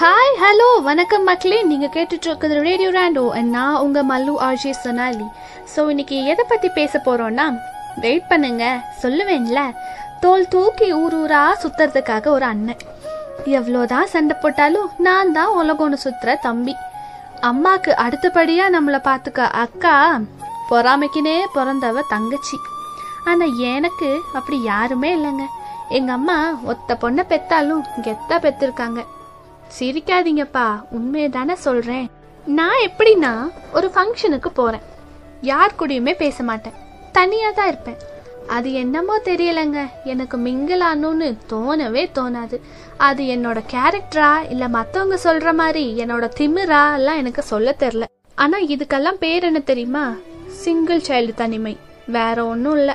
Hi hello வணக்கம் மக்களே. நீங்க கேட்டுட்டு இருக்கிறது ரேடியோ ரேண்டோ and நான் உங்க மல்லு ஆர்ஜே சொனாலி. ஸோ இன்னைக்கு எதை பத்தி பேச போறோம்னா வெயிட் பண்ணுங்க. சொல்லுவேன்ல. தோல் தூக்கி ஊர் ஊரா சுத்துறதுக்காக ஒரு அண்ணன். எவ்வளோதான் சண்டை போட்டாலும் நான் தான் உலகம்னு சுத்துற தம்பி. அம்மாக்கு அடுத்தபடியா நம்மளை பார்த்துக்க அக்கா பொறாமைக்குனே பிறந்தவ தங்கச்சி. ஆனா எனக்கு அப்படி யாருமே இல்லைங்க. எங்க அம்மா ஒத்த பொண்ணை பெத்தாலும் கெத்தா பெத்திருக்காங்க. சிரிக்காதீங்கப்பா உண்மையை தானே சொல்றேன். நான் எப்படின்னா ஒரு ஃபங்க்ஷனுக்கு போறேன். யார் கூடயுமே பேச மாட்டேன். தனியா தான் இருப்பேன். அது என்னமோ தெரியலங்க. எனக்கு மிங்கிள் மிங்கிலானுன்னு தோணவே தோணாது. அது என்னோட கேரக்டரா இல்ல மத்தவங்க சொல்ற மாதிரி என்னோட திமிரா எல்லாம் எனக்கு சொல்ல தெரியல. ஆனா இதுக்கெல்லாம் பேர் என்ன தெரியுமா? சிங்கிள் சைல்டு தனிமை. வேற ஒன்றும் இல்லை.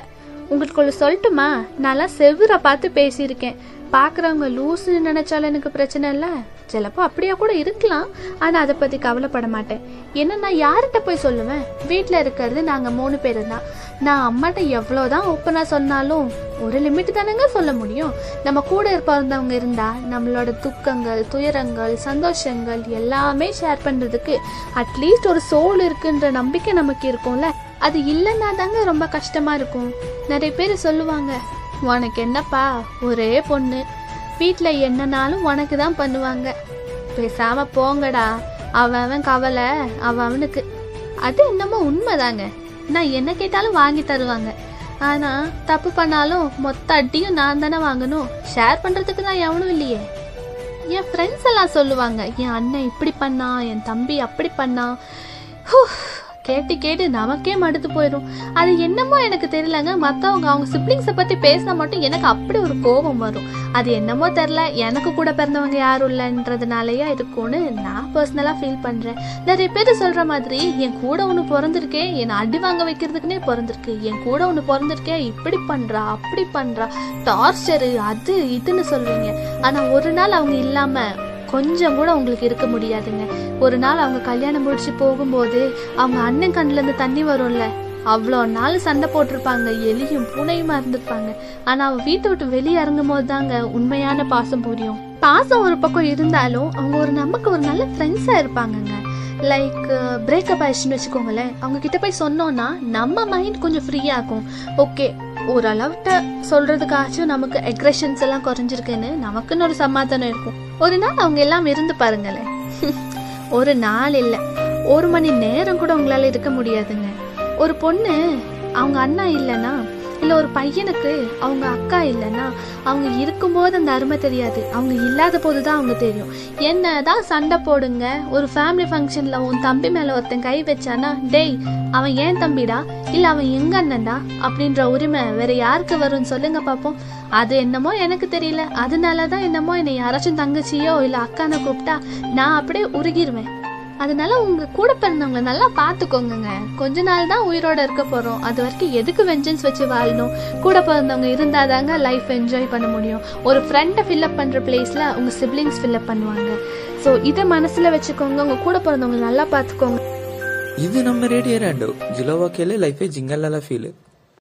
உங்களுக்குள்ள சொல்லட்டுமா? நான்லாம் செவ்வரை பார்த்து பேசியிருக்கேன். பார்க்குறவங்க லூசுன்னு நினைச்சாலும் எனக்கு பிரச்சனை இல்லை. சிலப்போ அப்படியா கூட இருக்கலாம். ஆனால் அதை பற்றி கவலைப்பட மாட்டேன். ஏன்னா நான் யார்கிட்ட போய் சொல்லுவேன்? வீட்டில் இருக்கிறது நாங்கள் மூணு பேர் தான் நான் அம்மாட்ட எவ்வளோதான் ஓப்பனாக சொன்னாலும் ஒரு லிமிட் தானேங்க சொல்ல முடியும். நம்ம கூட இருப்பவங்க இருந்தா நம்மளோட துக்கங்கள் துயரங்கள் சந்தோஷங்கள் எல்லாமே ஷேர் பண்ணுறதுக்கு அட்லீஸ்ட் ஒரு சோல் இருக்குன்ற நம்பிக்கை நமக்கு இருக்கும்ல? அது இல்லைன்னா தாங்க ரொம்ப கஷ்டமா இருக்கும். நிறைய பேர் சொல்லுவாங்க உனக்கு என்னப்பா? ஒரே பொண்ணு. வீட்டில் என்னனாலும் உனக்கு தான் பண்ணுவாங்க. பேசாம போங்கடா. அவன் அவன் கவலை அவனுக்கு. அது என்னமோ உண்மைதாங்க. நான் என்ன கேட்டாலும் வாங்கி தருவாங்க. ஆனா தப்பு பண்ணாலும் மொத்த அட்டியும் நான் தானே வாங்கணும். ஷேர் பண்றதுக்கு தான் எவனும் இல்லையே. என் ஃப்ரெண்ட்ஸ் எல்லாம் சொல்லுவாங்க என் அண்ணன் இப்படி பண்ணான் என் தம்பி அப்படி பண்ணான். ஹூ, கேட்டு கேட்டு நமக்கே மடுத்து போயிடும். அது என்னமோ எனக்கு தெரியலங்க. மற்றவங்க அவங்க சிப்ளிங்ஸை பற்றி பேசினா மட்டும் எனக்கு அப்படி ஒரு கோபம் வரும். அது என்னமோ தெரில எனக்கு கூட பிறந்தவங்க யாரும் இல்லைன்றதுனாலயா இருக்கும்னு நான் பர்சனலாக ஃபீல் பண்ணுறேன் நிறைய பேர் சொல்கிற மாதிரி என் கூட ஒன்று பிறந்திருக்கே என்னை அடி வாங்க வைக்கிறதுக்குனே பிறந்திருக்கு. என் கூட ஒன்று பிறந்திருக்கே இப்படி பண்ணுறா அப்படி பண்ணுறா டார்ச்சரு அது இதுன்னு சொல்லுவீங்க. ஆனால் ஒரு நாள் அவங்க இல்லாமல் கொஞ்சம் கூட அவங்களுக்கு இருக்க முடியாதுங்க. ஒரு நாள் அவங்க கல்யாணம் முடிச்சு போகும்போது அவங்க அண்ணன் கண்ணுல இருந்து தண்ணி வரும்ல. அவ்வளோ நாள் சண்டை போட்டிருப்பாங்க எலியும் பூனையுமா இருந்திருப்பாங்க. ஆனா அவ வீட்டை விட்டு வெளியே இறங்கும் போது தாங்க உண்மையான பாசம் புரியும். பாசம் ஒரு பக்கம் இருந்தாலும் அவங்க ஒரு நமக்கு ஒரு நல்ல ஃப்ரெண்ட்ஸா இருப்பாங்கங்க. லைக் பிரேக்கப் ஆயிடுச்சுன்னு வச்சுக்கோங்களேன். அவங்க கிட்ட போய் சொன்னோம்னா நம்ம மைண்ட் கொஞ்சம் ஃப்ரீயாகும் ஓகே ஓரளவுட்ட சொல்றதுக்காச்சும் நமக்கு அக்ரெஷன்ஸ் எல்லாம் குறைஞ்சிருக்குன்னு நமக்குன்னு ஒரு சமாதானம் இருக்கும். ஒரு நாள் அவங்க எல்லாம் இருந்து பாருங்களேன். ஒரு நாள் இல்லை ஒரு மணி நேரம் கூட உங்களால இருக்க முடியாதுங்க. ஒரு பொண்ணு அவங்க அண்ணா இல்லைன்னா இல்லை ஒரு பையனுக்கு அவங்க அக்கா இல்லைன்னா அவங்க இருக்க இருக்கும்போது அந்த அருமை தெரியாது. அவங்க இல்லாத போது தான் அவங்க தெரியும். என்னதான் சண்டை போடுங்க. ஒரு ஃபேமிலி ஃபங்க்ஷனில் உன் தம்பி மேலே ஒருத்தன் கை வச்சானா டேய் அவன் ஏன் தம்பிடா? இல்லை அவன் எங்க அண்ணன்டா? அப்படின்ற உரிமை வேற யாருக்கு வரும்னு சொல்லுங்க பார்ப்போம் அது என்னமோ எனக்கு தெரியல. அதனால தான் என்னமோ என்னை யாராச்சும் தங்கச்சியோ இல்லை அக்கானை கூப்பிட்டா நான் அப்படியே உருகிருவேன். அதனால உங்க கூட பிறந்தவங்களை நல்லா பார்த்துக்கோங்கங்க கொஞ்ச நாள் தான் உயிரோட இருக்க போறோம் அது வரைக்கும் எதுக்கு வெஞ்சன்ஸ் வச்சு வாழணும் கூட பிறந்தவங்க இருந்தாதாங்க லைஃப் என்ஜாய் பண்ண முடியும் ஒரு ஃப்ரெண்டை ஃபில்அப் பண்ற பிளேஸ்ல உங்க சிப்ளிங்ஸ் ஃபில்அப் பண்ணுவாங்க ஸோ இதை மனசுல வச்சுக்கோங்க உங்க கூட பிறந்தவங்க நல்லா பார்த்துக்கோங்க ಇದು ನಮ್ಮ ರೇಡಿಯೋ ರ್ಯಾಂಡು ಜುಲೋವಾ ಕೇಳಿ ಲೈಫೇ ಜಿಂಗಲ್ಲೆಲ್ಲ ಫೀಲ್